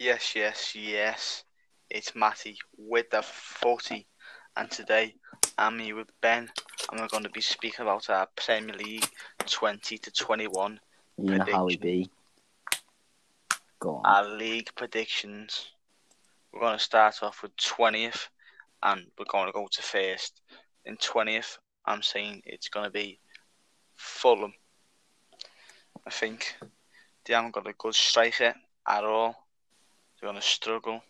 Yes, yes, yes. It's Matty with the 40. And today I'm here with Ben. And we're going to be speaking about our Premier League 20 to 21. You know how we be. Go on. Our league predictions. We're going to start off with 20th. And we're going to go to first. In 20th, I'm saying it's going to be Fulham. I think they haven't got a good striker at all. They're going to struggle.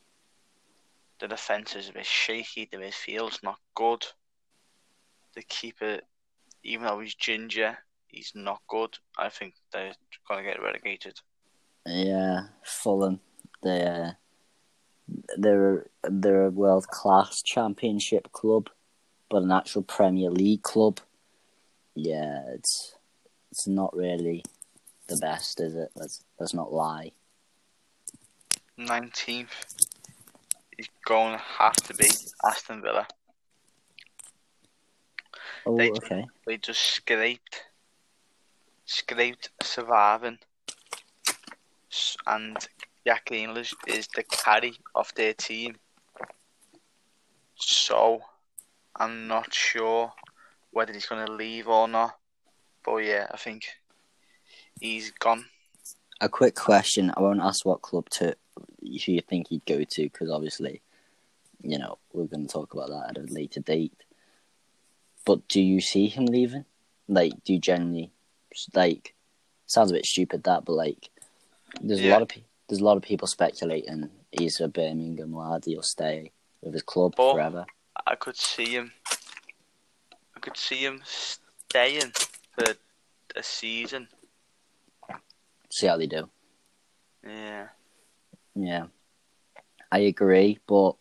The defence is a bit shaky. The midfield's not good. The keeper, even though he's ginger, he's not good. I think they're going to get relegated. yeah, Fulham. They uh, they're they're a world class championship club, but an actual Premier League club. Yeah, it's it's not really the best, is it? Let's let's not lie. 19th is going to have to be Aston Villa. Oh, They- okay. They just scraped, scraped surviving, and Jack Grealish is the carry of their team. So, I'm not sure whether he's going to leave or not. But yeah, I think he's gone. A quick question. I won't ask what club to you think he'd go to because obviously, you know, we're going to talk about that at a later date. But do you see him leaving? Like, do you genuinely like? Sounds a bit stupid that, but like, there's a lot of pe- there's a lot of people speculating he's a Birmingham lad. He'll stay with his club But- forever. I could see him. I could see him staying for a season. See how they do. Yeah. Yeah, I agree, but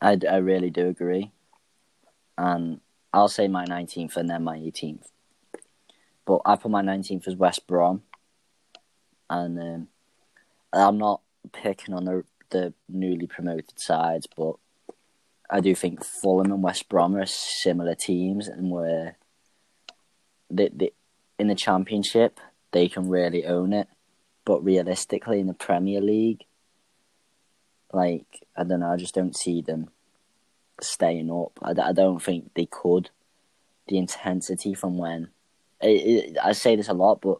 I, I really do agree. And I'll say my 19th and then my 18th. But I put my 19th as West Brom. And um, I'm not picking on the, the newly promoted sides, but I do think Fulham and West Brom are similar teams and where they, they, in the Championship, they can really own it but realistically in the Premier League, like I don't know, I just don't see them staying up. I, I don't think they could. The intensity from when it, it, I say this a lot, but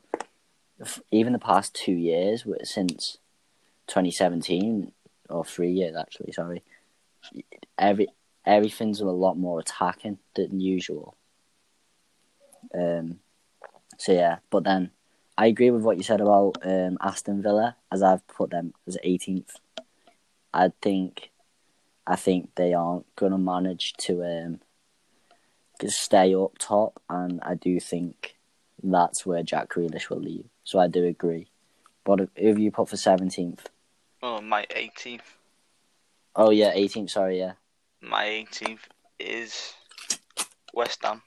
even the past two years, since 2017 or three years actually, sorry, every everything's a lot more attacking than usual. Um. So yeah, but then I agree with what you said about um, Aston Villa, as I've put them as 18th. I think, I think they aren't gonna manage to um, just stay up top, and I do think that's where Jack Grealish will leave. So I do agree. But if- who have you put for 17th? Oh, my 18th. Oh yeah, 18th. Sorry, yeah. My 18th is West Ham.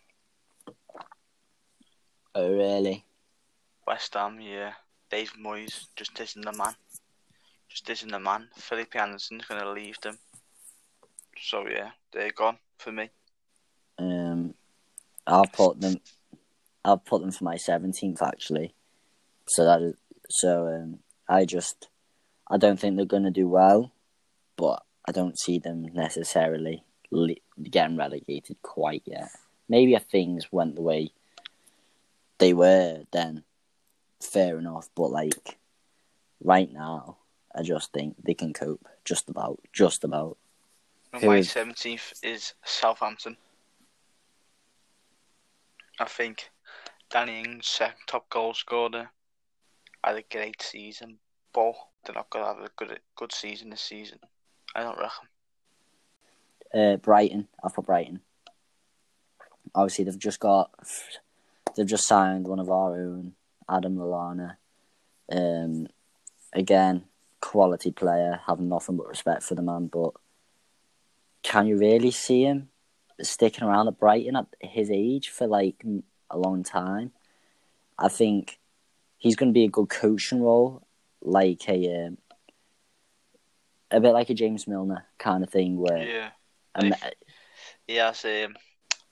Oh really? West Ham, yeah. Dave Moyes just isn't the man. Just isn't the man. Felipe Anderson's going to leave them. So, yeah, they're gone for me. Um, I'll put them. I'll put them for my seventeenth actually. So that is so. Um, I just, I don't think they're gonna do well, but I don't see them necessarily le- getting relegated quite yet. Maybe if things went the way they were, then fair enough. But like right now, I just think they can cope. Just about, just about. And my 17th is Southampton. I think Danny Ings, second top goal scorer, had a great season, but they're not going to have a good good season this season. I don't reckon. Uh, Brighton. I've put Brighton. Obviously, they've just got, they've just signed one of our own, Adam Lallana. Um, again, quality player. Have nothing but respect for the man, but can you really see him sticking around at Brighton at his age for like a long time? I think he's going to be a good coaching role, like a um, a bit like a James Milner kind of thing, where Yeah. and He has um,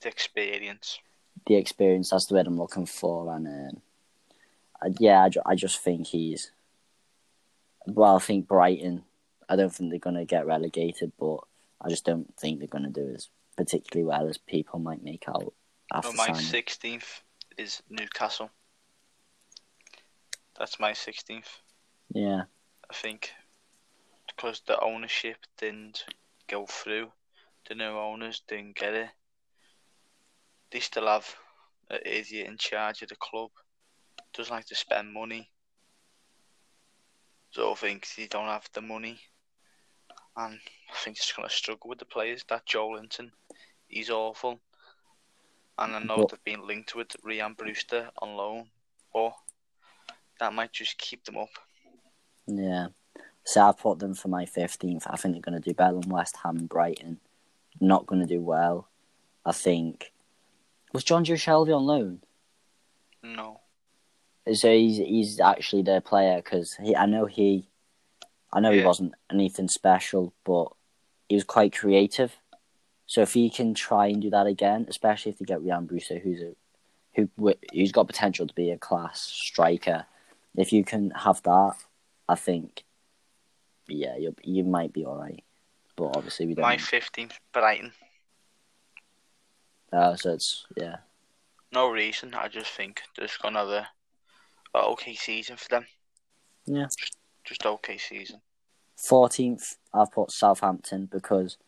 the experience. the experience. That's the word I'm looking for. And um, Uh, yeah, I, ju- I just think he's well, I think Brighton. I don't think they're going to get relegated, but I just don't think they're going to do as particularly well as people might make out after No, my sixteenth is Newcastle. That's my sixteenth. Yeah, I think because the ownership didn't go through, the new owners didn't get it. They still have an idiot in charge of the club. Doesn't like to spend money. So I think they don't have the money. And I think he's going to struggle with the players. That Joelinton, he's awful. And I know But- they've been linked with Rhian Brewster on loan, but that might just keep them up. yeah. So I put them for my fifteenth. I think they're going to do better than West Ham and Brighton. Not going to do well. I think. Was Jonjo Shelvey on loan? No. So he's he's actually their player because he. I know he. I know he wasn't anything special, but he was quite creative. So if he can try and do that again, especially if they get Rhian Brewster, who's a who who's got potential to be a class striker, if you can have that, I think, yeah, you you might be all right. But obviously we don't. My. 15th, Brighton. Uh, so it's yeah, No reason. I just think they're just going to have a, a okay season for them. Yeah. Just, just okay season. Fourteenth, I've put Southampton because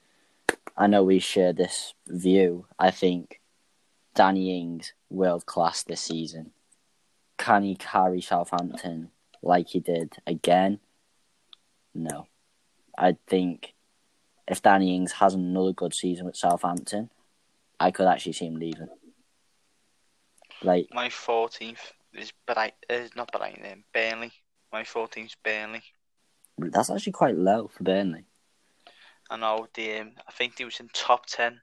I know we share this view. I think Danny Ings world class this season. Can he carry Southampton like he did again? No. I think if Danny Ings has another good season with Southampton, I could actually see him leaving. Like My 14th is Bright, is not Brighton, um, Burnley. My 14th is Burnley. that's actually quite low for Burnley. I know the, um, I think he was in top 10,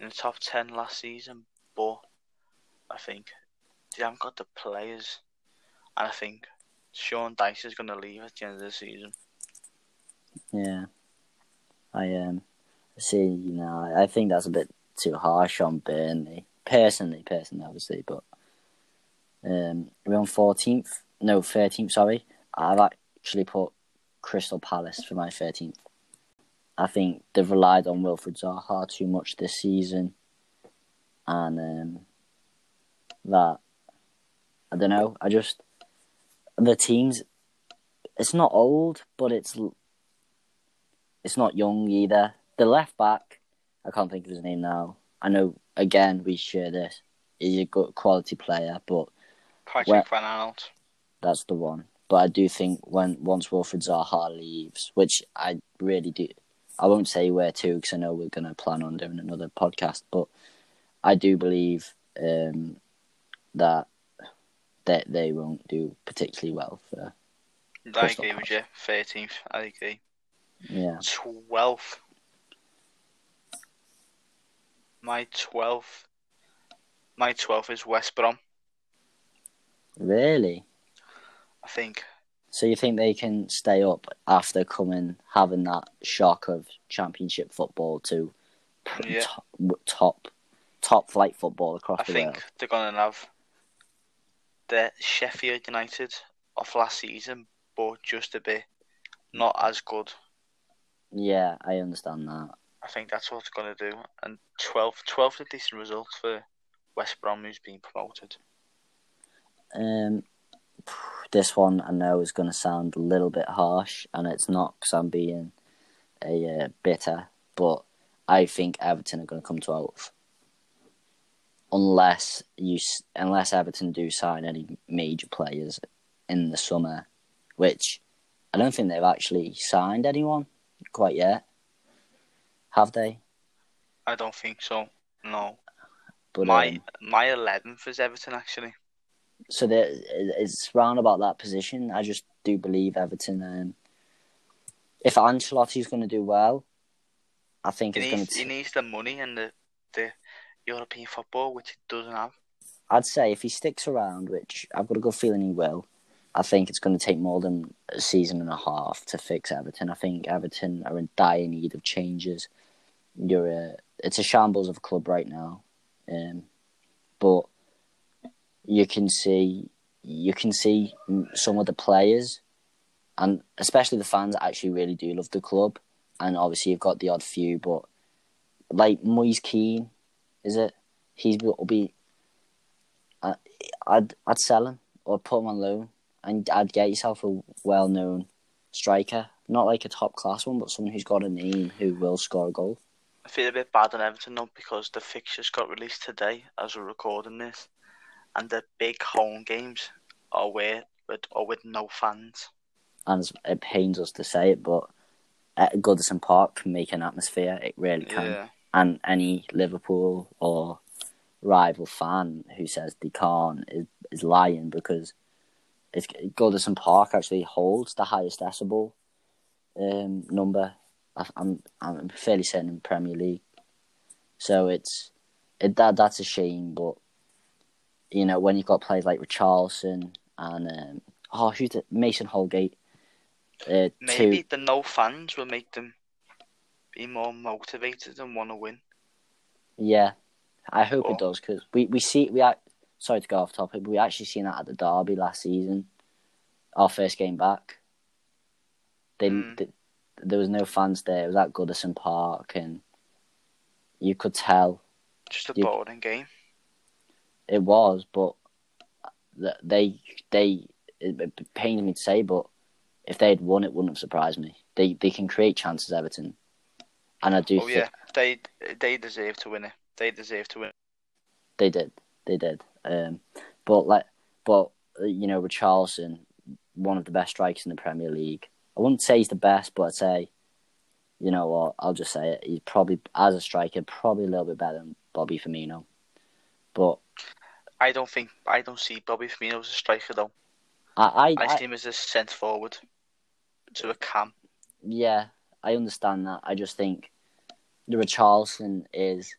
in the top 10 last season, but I think they haven't got the players. And I think Sean Dyche is going to leave at the end of the season. Yeah, I um see. You know, I think that's a bit too harsh on Burnley. Personally, personally, obviously, but um, we're on fourteenth. No, thirteenth. Sorry, I've actually put Crystal Palace for my thirteenth. I think they've relied on Wilfred Zaha too much this season, and um, that I don't know. I just the teams. It's not old, but it's it's not young either. The left back, I can't think of his name now. I know again we share this. He's a good quality player, but Patrick Well- Van Aanholt. that's the one. But I do think when once Wilfred Zaha leaves, which I really do, I won't say where to because I know we're going to plan on doing another podcast. But I do believe um, that that they won't do particularly well for I agree with you. 13th, I agree. yeah. 12th. My 12th. My 12th is West Brom. Really. I think. So you think they can stay up after coming having that shock of championship football to Yeah. top, top top flight football across I the world? I think they're going to have the Sheffield United of last season, but just a bit not as good. Yeah, I understand that. I think that's what it's going to do. And 12th, 12th a decent result for West Brom, who's been promoted. Um, this one I know is going to sound a little bit harsh, and it's not because I'm being a uh, bitter, but I think Everton are going to come 12th. Unless you, unless Everton do sign any major players in the summer, which I don't think they've actually signed anyone quite yet. Have they? I don't think so. No. But my um, my 11th is Everton, actually. So there, it's round about that position. I just do believe Everton. Um, if Ancelotti's going to do well, I think He it's needs, he needs the money and the, the European football, which he doesn't have. I'd say if he sticks around, which I've got a good feeling he will, I think it's going to take more than a season and a half to fix Everton. I think Everton are in dire need of changes. You're a, it's a shambles of a club right now, um, but you can see you can see some of the players and especially the fans actually really do love the club. And obviously, you've got the odd few, but like Moise Kean, is it? He's will be. I, I'd I'd sell him or put him on loan, and I'd get yourself a well-known striker, not like a top-class one, but someone who's got a name who will score a goal. I feel a bit bad on Everton now because the fixtures got released today as we're recording this, and the big home games are with are with no fans. And it pains us to say it, but at Goodison Park can make an atmosphere. It really can. Yeah. And any Liverpool or rival fan who says they can't is, is lying because it's Goodison Park actually holds the highest decibel um, number. I, I'm I'm fairly certain in Premier League, so it's it that that's a shame. But you know when you've got players like Richarlison and um, oh who's the, Mason Holgate, uh, Maybe two the no fans will make them be more motivated and want to win. yeah, I hope it does because we we see we are sorry to go off topic, but we actually seen that at the derby last season, our first game back. They, Mm. th there was no fans there. It was at Goodison Park, and you could tell Just a You- boring game. It was, but they they it, pains me to say, but if they had won, it wouldn't have surprised me. They they can create chances, Everton, and I do Oh yeah, they they deserve to win it. They deserve to win. they did, they did. Um, but like, but uh, you know, Richarlison, one of the best strikers in the Premier League. I wouldn't say he's the best, but I'd say, you know what? I'll just say it. He's probably as a striker, probably a little bit better than Bobby Firmino. But I don't think I don't see Bobby Firmino as a striker though. I, I, I see him as a centre forward to a cam. Yeah, I understand that. I just think the Richarlison is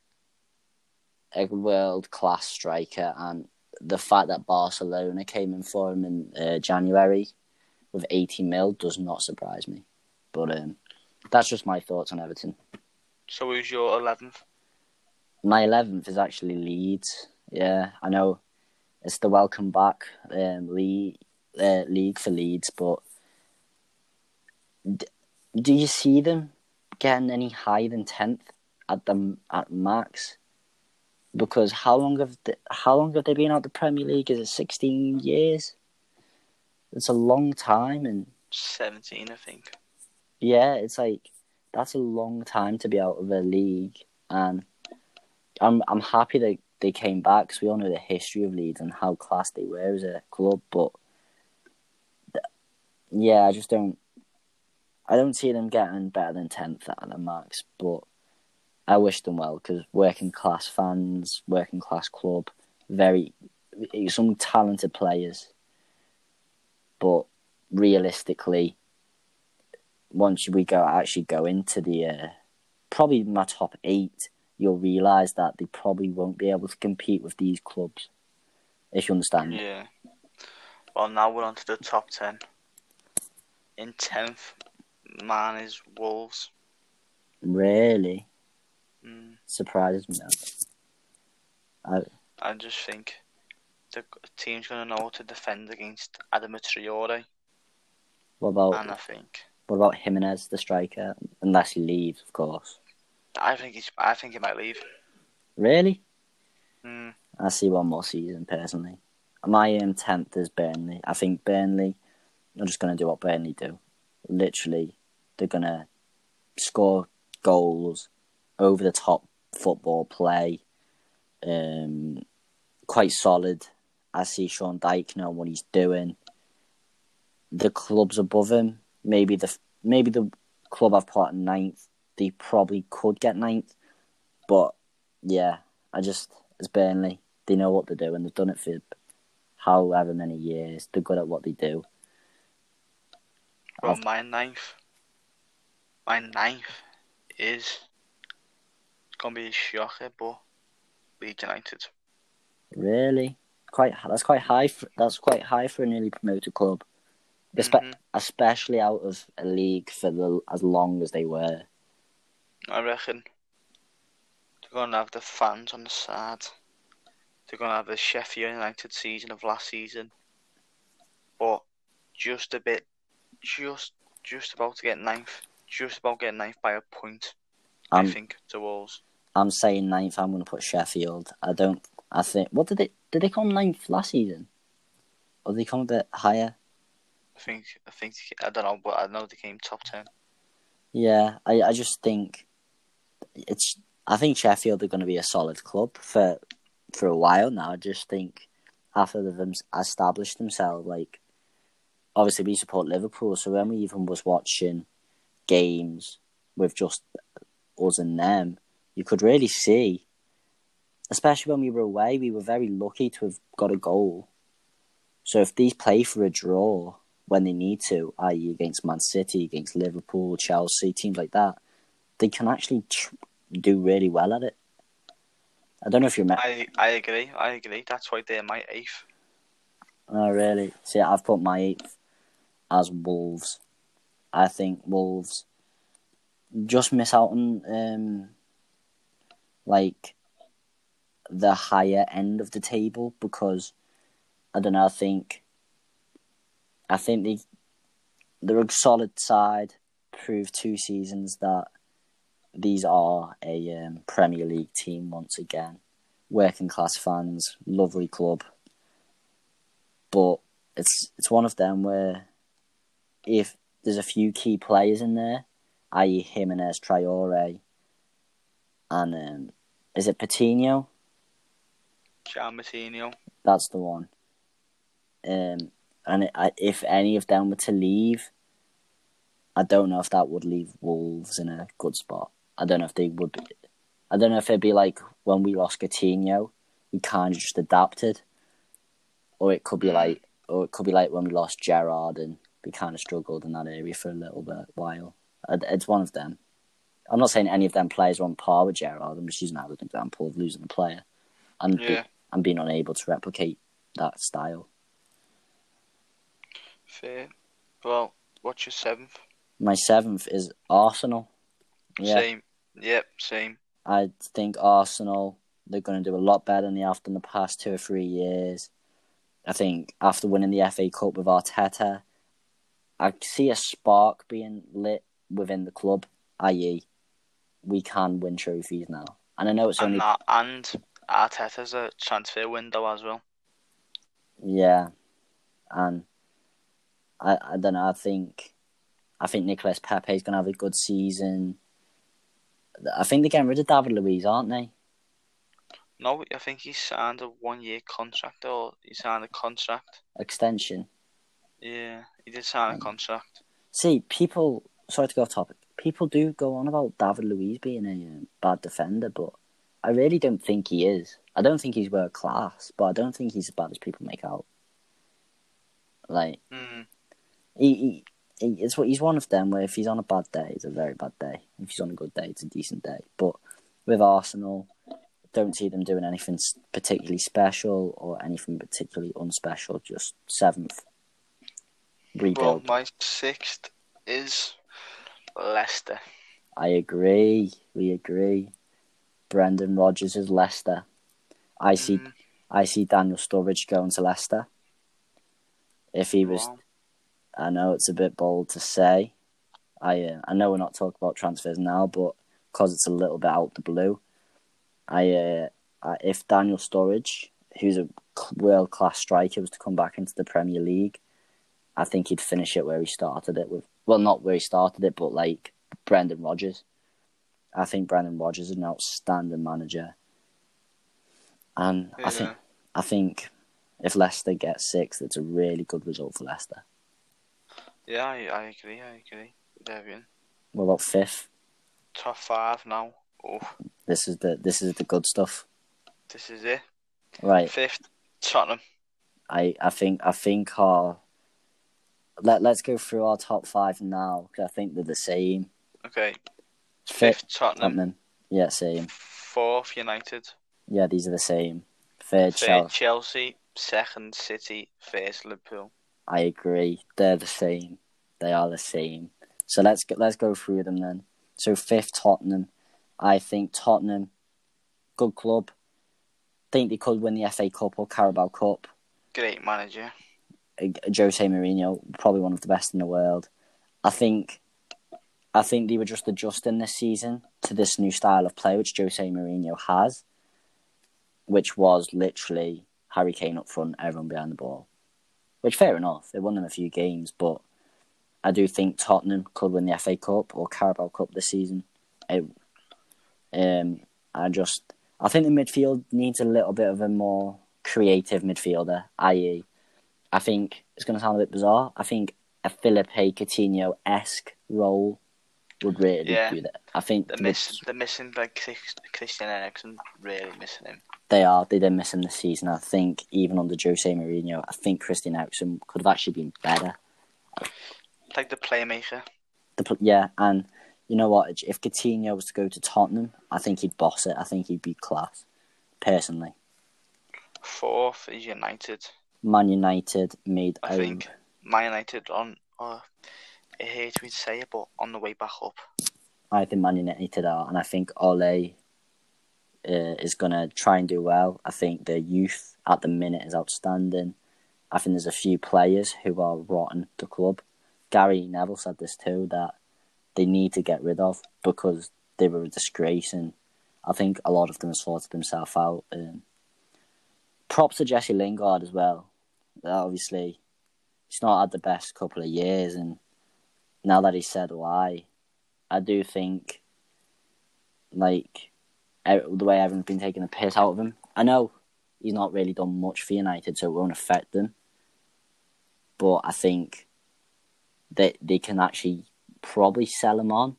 a world class striker, and the fact that Barcelona came in for him in uh, January with 80 mil does not surprise me. But um, that's just my thoughts on Everton. So who's your eleventh? My 11th is actually Leeds. Yeah, I know it's the welcome back um, league, uh, league for Leeds, but d- do you see them getting any higher than 10th at the at max? Because how long have they, how long have they been out the Premier League? Is it 16 years? It's a long time, and Seventeen, I think. yeah, it's like that's a long time to be out of a league, and I'm I'm happy that they came back because we all know the history of Leeds and how class they were as a club. But yeah, I just don't. I don't see them getting better than tenth at the max, but I wish them well because working class fans, working class club, very some talented players, but realistically, once we go actually go into the uh, probably my top eight, you'll realise that they probably won't be able to compete with these clubs. If you understand. Yeah. Well, now we're on to the top ten. In tenth, man is Wolves. Really Mm, surprises me. That. I just think the team's going to know how to defend against Adam Traore, What about and I think what about Jimenez, the striker? Unless he leaves, of course. I think he's I think he might leave. Really? Mm, I see one more season personally. My um, tenth is Burnley. I think Burnley are just going to do what Burnley do. Literally, they're going to score goals, over the top football play, um, quite solid. I see Sean Dyche know what he's doing. The clubs above him, maybe the maybe the club I've put ninth, they probably could get ninth, but yeah, I just it's Burnley. They know what they're doing. They've done it for however many years. They're good at what they do. well, my ninth, my ninth is it's gonna be a shocker, but Leeds United. Really, quite that's quite high. For, that's quite high for a newly promoted club, Espe- Mhm. especially out of a league for the as long as they were. I reckon they're gonna have the fans on the side. They're gonna have the Sheffield United season of last season, but just a bit, just just about to get ninth. Just about getting ninth by a point. I I'm think to Wolves. I'm saying ninth. I'm going to put Sheffield. I don't. I think. What did they did they come ninth last season? Or did they come a bit higher? I think I think I don't know, but I know they came top ten. Yeah, I I just think it's. I think Sheffield are going to be a solid club for for a while now. I just think after they've established themselves, like obviously we support Liverpool, so when we even was watching games with just us and them, you could really see, especially when we were away, we were very lucky to have got a goal. So if these play for a draw when they need to, i.e., against Man City, against Liverpool, Chelsea, teams like that, they can actually tr- do really well at it. I don't know if you remember. I I agree. I agree. That's why they're my eighth. Oh, really? See, I've put my eighth as Wolves. I think Wolves just miss out on um, like the higher end of the table because I don't know. I think I think they they're a solid side. Proved two seasons that these are a um, Premier League team once again. Working class fans, lovely club, but it's it's one of them where if there's a few key players in there, i.e. Jimenez, Traore, and um, is it Patino? João Moutinho. That's the one. Um, and it, I, if any of them were to leave, I don't know if that would leave Wolves in a good spot. I don't know if they would. Be, I don't know if it'd be like when we lost Coutinho, we kind of just adapted, or it could be hmm. like, or it could be like when we lost Gerrard and we kind of struggled in that area for a little bit while. It's one of them. I'm not saying any of them players are on par with Gerrard. I'm just using that as an example of losing a player and Yeah. be, and being unable to replicate that style. Fair. Well, what's your seventh? My seventh is Arsenal. Yeah, Same. Yep, same. I think Arsenal they're going to do a lot better than they have done the past two or three years. I think after winning the FA Cup with Arteta, I see a spark being lit within the club. I.e., we can win trophies now, and I know it's And only that, and Arteta's a transfer window as well. yeah, and I I don't know. I think I think Nicolas Pepe is going to have a good season. I think they're getting rid of David Luiz, aren't they? No, I think he signed a one-year contract, or he signed a contract. Extension. Yeah, he did sign a contract. See, people. Sorry to go off topic. People do go on about David Luiz being a um, bad defender, but I really don't think he is. I don't think he's world class, but I don't think he's as bad as people make out. Like Mm. he, he it's what he's one of them where if he's on a bad day, it's a very bad day. If he's on a good day, it's a decent day. But with Arsenal, don't see them doing anything particularly special or anything particularly unspecial. Just seventh. Well, Rebuild. my sixth is Leicester. I agree. We agree. Brendan Rodgers is Leicester. I see. Mm, I see Daniel Sturridge going to Leicester. If he was, wow. I know it's a bit bold to say. I uh, I know we're not talking about transfers now, but because it's a little bit out the blue, I, uh, I if Daniel Sturridge, who's a world class striker, was to come back into the Premier League, I think he'd finish it where he started it with. Well, not where he started it, but like Brendan Rodgers. I think Brendan Rodgers is an outstanding manager, and I think I think if Leicester get sixth, it's a really good result for Leicester. Yeah, I, I agree. I agree everything. What about fifth? Top five now. Oh, This is the this is the good stuff, this is it. right? Fifth, Tottenham. I I think I think our let let's go through our top five now because I think they're the same. Okay, Fifth, fifth Tottenham. Tottenham, yeah, same. Fourth United. Yeah, these are the same. Third, Third Chelsea. Chelsea. Second City. First Liverpool. I agree. They're the same. They are the same. So let's go, let's go through them then. So fifth Tottenham. I think Tottenham, good club. Think they could win the FA Cup or Carabao Cup. Great manager. Jose Mourinho, probably one of the best in the world. I think, I think they were just adjusting this season to this new style of play which Jose Mourinho has, which was literally Harry Kane up front, everyone behind the ball. Which fair enough, they won them a few games, but I do think Tottenham could win the FA Cup or Carabao Cup this season. It, um, I just, I think the midfield needs a little bit of a more creative midfielder, i.e., I think it's going to sound a bit bizarre. I think a Philippe Coutinho esque role would really Yeah. do that. I think They're, miss, they're missing like Christian Eriksen, really missing him. They are. They did miss him this season. I think even under Jose Mourinho, I think Christian Eriksen could have actually been better. Like the playmaker. The, yeah, and you know what? If Coutinho was to go to Tottenham, I think he'd boss it. I think he'd be class. Personally, Fourth is United. Man United made I a think Man United on. Uh, it hurts me to say it, but on the way back up. I think Man United are, and I think Ole uh, is going to try and do well. I think the youth at the minute is outstanding. I think there's a few players who are rotten the club. Gary Neville said this too that they need to get rid of because they were a disgrace, and I think a lot of them sorted themselves out. Um, props to Jesse Lingard as well. Obviously, he's not had the best couple of years, and now that he's said why, I do think, like, the way everyone's been taking the piss out of him. I know he's not really done much for United, so it won't affect them. But I think that they can actually probably sell him on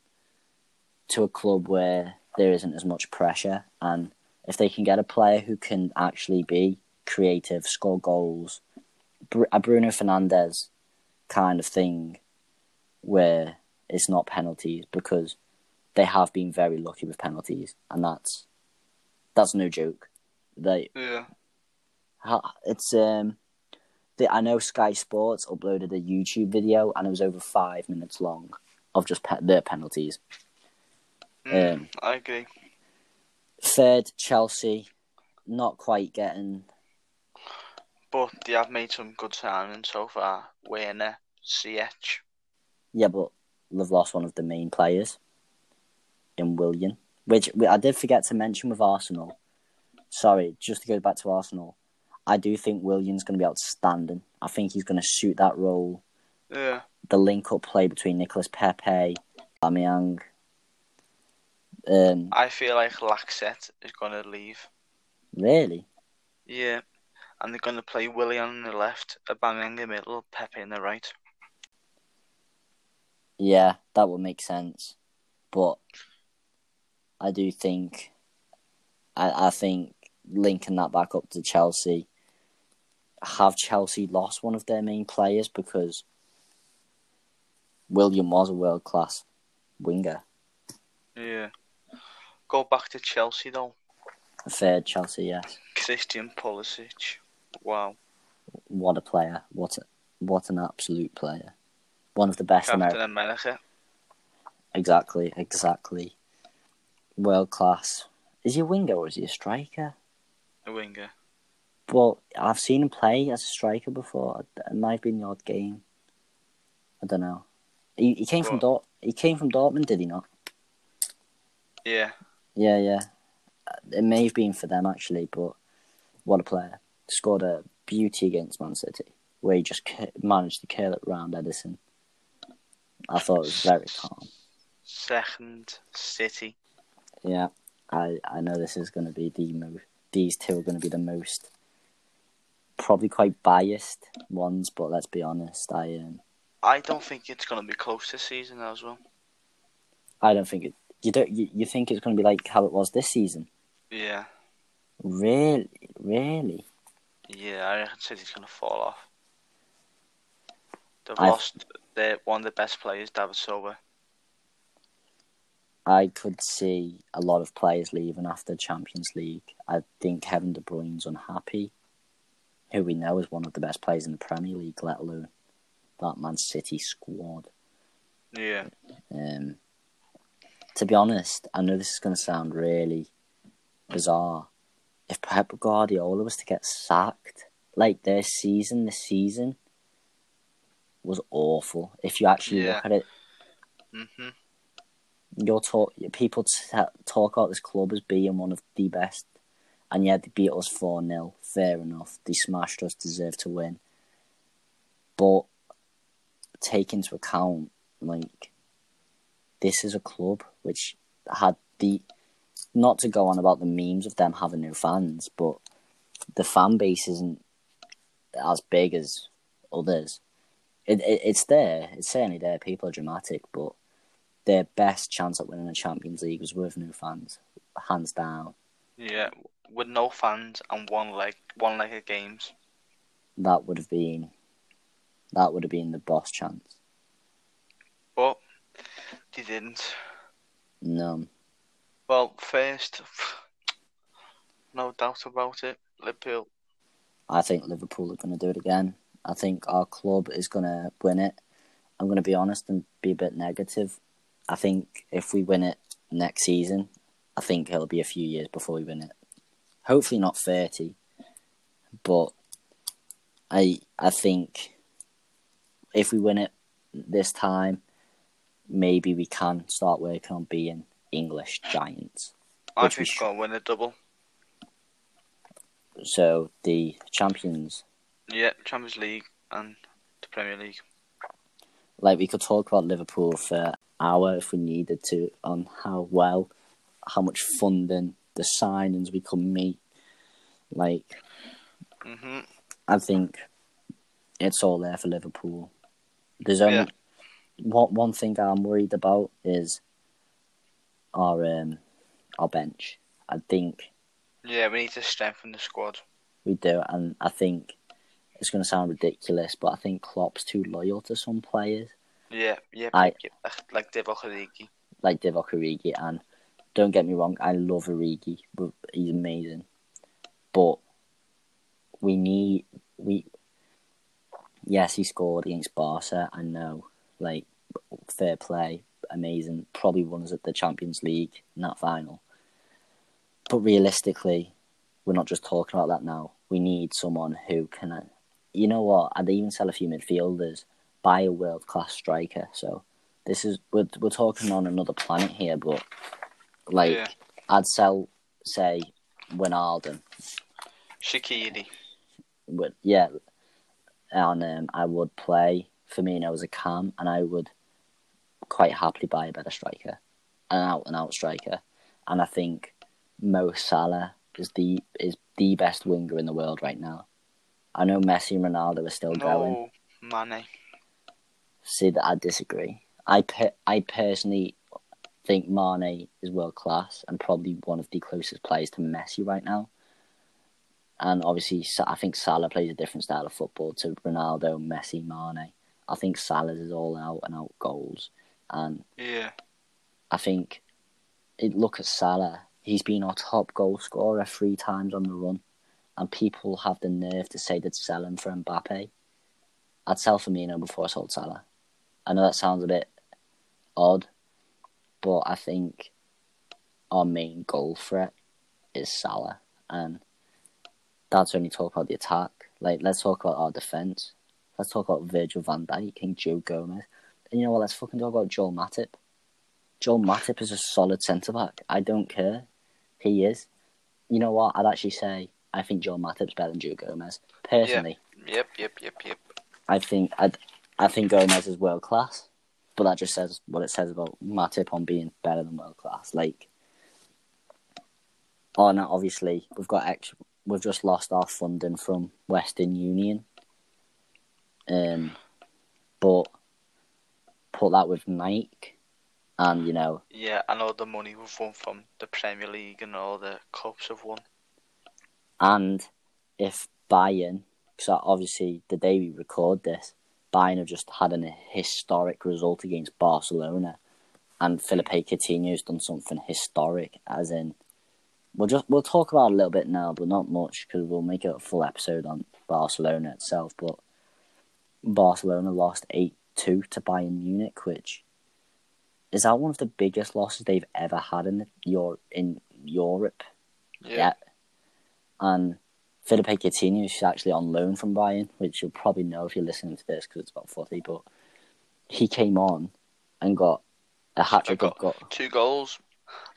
to a club where there isn't as much pressure. And if they can get a player who can actually be creative, score goals, a Bruno Fernandes kind of thing, where it's not penalties because they have been very lucky with penalties, and that's that's no joke. They Yeah. it's um, the, I know Sky Sports uploaded a YouTube video and it was over five minutes long of just pe- their penalties. Mm, Um, I agree. Third, Chelsea, not quite getting. But they have made some good signings so far. Werner, CH. Yeah, but they've lost one of the main players in Willian, which I did forget to mention with Arsenal. Sorry, just to go back to Arsenal, I do think Willian's going to be outstanding. I think he's going to suit that role. Yeah. The link up play between Nicolas Pepe, Aubameyang. Um, I feel like Lacazette is going to leave. really, Yeah. And they're going to play Willian on the left, Aubameyang in the middle, Pepe in the right. yeah, that would make sense. But I do think, I, I think linking that back up to Chelsea, have Chelsea lost one of their main players because Willian was a world class winger. Yeah. Go back to Chelsea though. Third Chelsea, yes. Christian Pulisic. Wow. What a player! What a, what an absolute player! One of the best Captain. America. Exactly, exactly. World class. Is he a winger or is he a striker? A winger. Well, I've seen him play as a striker before. It might have been the odd game. I don't know. He, he came from What? Dort. He came from Dortmund, did he not? Yeah. Yeah, yeah. It may have been for them actually, but what a player! Scored a beauty against Man City, where he just managed to curl it round Ederson. I thought it was very calm. Second, City. Yeah, I I know this is going to be the most. These two are going to be the most, probably quite biased ones. But let's be honest, I um, I don't think it's going to be close this season as well. I don't think it. You don't. You, you think it's going to be like how it was this season? Yeah. Really, really. Yeah, I reckon City's going to fall off. They've I- lost their, one of the best players, David Silva. I could see a lot of players leaving after Champions League. I think Kevin De Bruyne's unhappy, who we know is one of the best players in the Premier League, let alone that Man City squad. Yeah. Um, to be honest, I know this is going to sound really bizarre. If Pep Guardiola was to get sacked, like their season this season was awful. If you actually Yeah. look at it, Mhm. You're talk people t- talk about this club as being one of the best, and yet they beat us four 0 Fair enough, they smashed us, deserve to win. But take into account, like, this is a club which had the not to go on about the memes of them having no fans, but the fan base isn't as big as others. It, it it's there. It's certainly there. People are dramatic, but their best chance at winning a Champions League was with no fans, hands down. Yeah, with no fans and one leg, one leg of games. That would have been, that would have been the boss chance. But they didn't. No, Well, first, no doubt about it. Liverpool. I think Liverpool are going to do it again. I think our club is going to win it. I'm going to be honest and be a bit negative. I think if we win it next season, I think it'll be a few years before we win it. Hopefully not 30, but I I think if we win it this time, maybe we can start working on being English giants. I Which we think sh- we're going to win a double. So the champions Yeah, Champions League and the Premier League. like we could talk about Liverpool for hour if we needed to on how well, how much funding, the signings we could make. Like hmm I think it's all there for Liverpool. There's only Yeah. one one thing I'm worried about is our um our bench. I think Yeah, we need to strengthen the squad. we do, and I think it's going to sound ridiculous, but I think Klopp's too loyal to some players. Yeah, yeah, I- yeah, like Divock Origi. like Divock Origi, and don't get me wrong, I love Origi, but he's amazing. But we need we. Yes, he scored against Barca. I know, like fair play, amazing. Probably won us at the Champions League in that final. But realistically, we're not just talking about that now. We need someone who can. You know what? I'd even sell a few midfielders, buy a world class striker. So this is we're we're talking on another planet here, but like Yeah. I'd sell say Wijnaldum, Shaqiri. but yeah, and um, I would play Firmino as a cam, and I would quite happily buy a better striker, an out and out striker, and I think Mo Salah is the is the best winger in the world right now. I know Messi and Ronaldo are still going. No, Mane. See that I disagree. I per- I personally think Mane is world class and probably one of the closest players to Messi right now. And obviously, I think Salah plays a different style of football to Ronaldo, Messi, Mane. I think Salah's is all out and out goals, and Yeah, I think it, look at Salah. He's been our top goal scorer three times on the run, and people have the nerve to say they'd sell him for Mbappe. I'd sell Firmino before I sold Salah. I know that sounds a bit odd, but I think our main goal threat is Salah, and that's when you talk about the attack. Like, let's talk about our defense. Let's talk about Virgil van Dijk and Joe Gomez. And you know what? Let's fucking talk about Joel Matip. Joel Matip is a solid centre back. I don't care. He is. You know what? I'd actually say I think Joel Matip's better than Joe Gomez. Personally, yep, yep, yep, yep. I think i I think Gomez is world class, but that just says what it says about Matip on being better than world class. Like, oh no, obviously we've got ex- we've just lost our funding from Western Union. Um, but put that with Nike, and you know Yeah, and all the money we've won from the Premier League and all the cups have won. And if Bayern, because obviously the day we record this, Bayern have just had an historic result against Barcelona, and Philippe Coutinho's done something historic, as in. We'll just we'll talk about a little bit now, but not much because we'll make a full episode on Barcelona itself. But Barcelona lost eight two to Bayern Munich, which is that one of the biggest losses they've ever had in the, your in Europe Yeah. yeah. And Philippe Coutinho is actually on loan from Bayern, which you'll probably know if you're listening to this because it's about footy. But he came on and got a hat trick got of go- two goals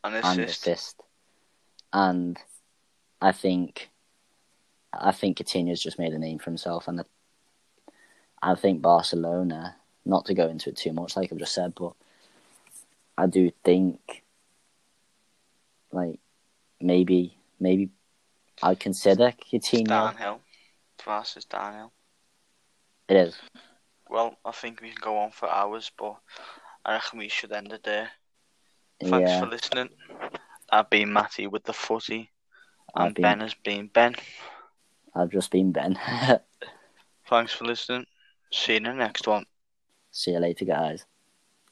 and an and assist. assist, and I think I think Coutinho's just made a name for himself, and I think Barcelona. Not to go into it too much, like I've just said, but I do think, like, maybe maybe I'd consider Coutinho. Downhill. For us, it's downhill. It is. Well, I think we can go on for hours, but I reckon we should end it there. Thanks yeah, for listening. I've been Matty with the footy, and been- Ben has been Ben. I've just been Ben. Thanks for listening. See you in the next one. See you later, guys.